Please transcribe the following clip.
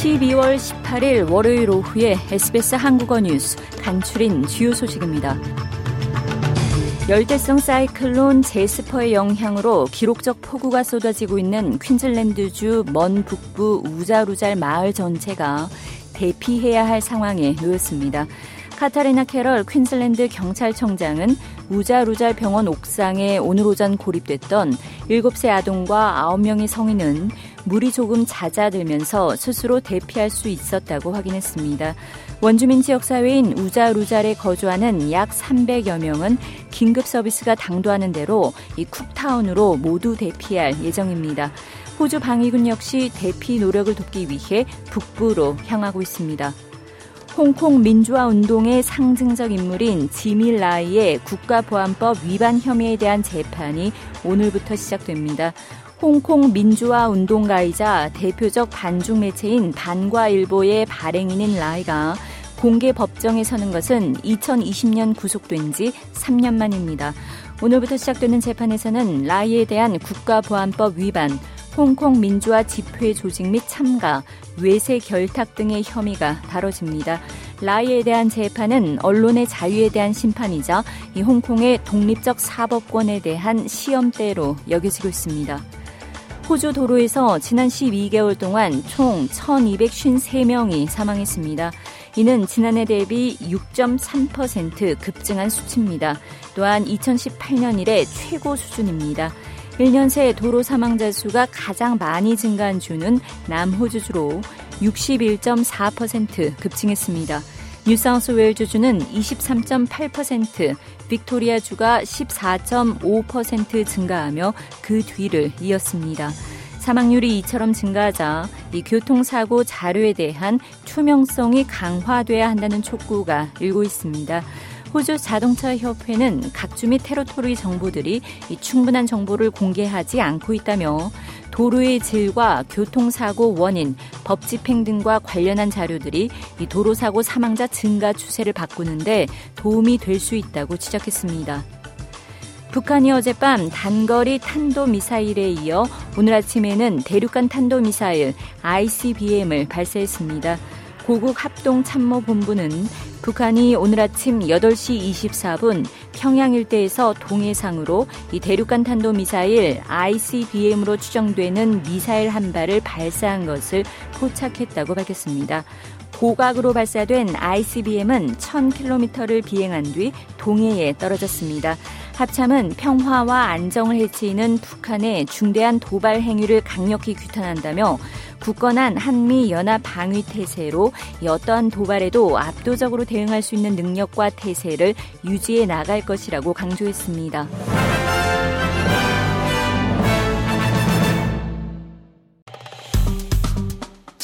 (12월 18일) 월요일 오후에 SBS 한국어 뉴스 간추린 주요 소식입니다. 열대성 사이클론 재스퍼의 영향으로 기록적 폭우가 쏟아지고 있는 퀸즐랜드주 먼 북부 우잘우잘 마을 전체가 대피해야 할 상황에 놓였습니다. 카타리나 캐럴 퀸즐랜드 경찰청장은 우잘우잘 병원 옥상에 오늘 오전 고립됐던 7세 아동과 9명의 성인은 물이 조금 잦아들면서 스스로 대피할 수 있었다고 확인했습니다. 원주민 지역사회인 우자루잘에 거주하는 약 300여 명은 긴급 서비스가 당도하는 대로 이 쿡타운으로 모두 대피할 예정입니다. 호주 방위군 역시 대피 노력을 돕기 위해 북부로 향하고 있습니다. 홍콩 민주화 운동의 상징적 인물인 지밀 라이의 국가보안법 위반 혐의에 대한 재판이 오늘부터 시작됩니다. 홍콩 민주화 운동가이자 대표적 반중 매체인 반과일보의 발행인인 라이가 공개 법정에 서는 것은 2020년 구속된 지 3년 만입니다. 오늘부터 시작되는 재판에서는 라이에 대한 국가보안법 위반, 홍콩 민주화 집회 조직 및 참가, 외세 결탁 등의 혐의가 다뤄집니다. 라이에 대한 재판은 언론의 자유에 대한 심판이자 이 홍콩의 독립적 사법권에 대한 시험대로 여겨지고 있습니다. 호주 도로에서 지난 12개월 동안 총 1,253명이 사망했습니다. 이는 지난해 대비 6.3% 급증한 수치입니다. 또한 2018년 이래 최고 수준입니다. 1년 새 도로 사망자 수가 가장 많이 증가한 주는 남호주주로 61.4% 급증했습니다. 뉴사우스웨일주주는 23.8%, 빅토리아주가 14.5% 증가하며 그 뒤를 이었습니다. 사망률이 이처럼 증가하자 이 교통사고 자료에 대한 투명성이 강화돼야 한다는 촉구가 일고 있습니다. 호주 자동차 협회는 각주 및 테러토리 정보들이 충분한 정보를 공개하지 않고 있다며 도로의 질과 교통사고 원인, 법 집행 등과 관련한 자료들이 도로사고 사망자 증가 추세를 바꾸는데 도움이 될 수 있다고 지적했습니다. 북한이 어젯밤 단거리 탄도미사일에 이어 오늘 아침에는 대륙간 탄도미사일 ICBM을 발사했습니다. 고국 합동 참모 본부는 북한이 오늘 아침 8시 24분 평양 일대에서 동해상으로 이 대륙간 탄도 미사일 ICBM으로 추정되는 미사일 한 발을 발사한 것을 포착했다고 밝혔습니다. 고각으로 발사된 ICBM은 1000km를 비행한 뒤 동해에 떨어졌습니다. 합참은 평화와 안정을 해치는 북한의 중대한 도발 행위를 강력히 규탄한다며 굳건한 한미 연합 방위 태세로 어떠한 도발에도 압도적으로 대응할 수 있는 능력과 태세를 유지해 나갈 것이라고 강조했습니다.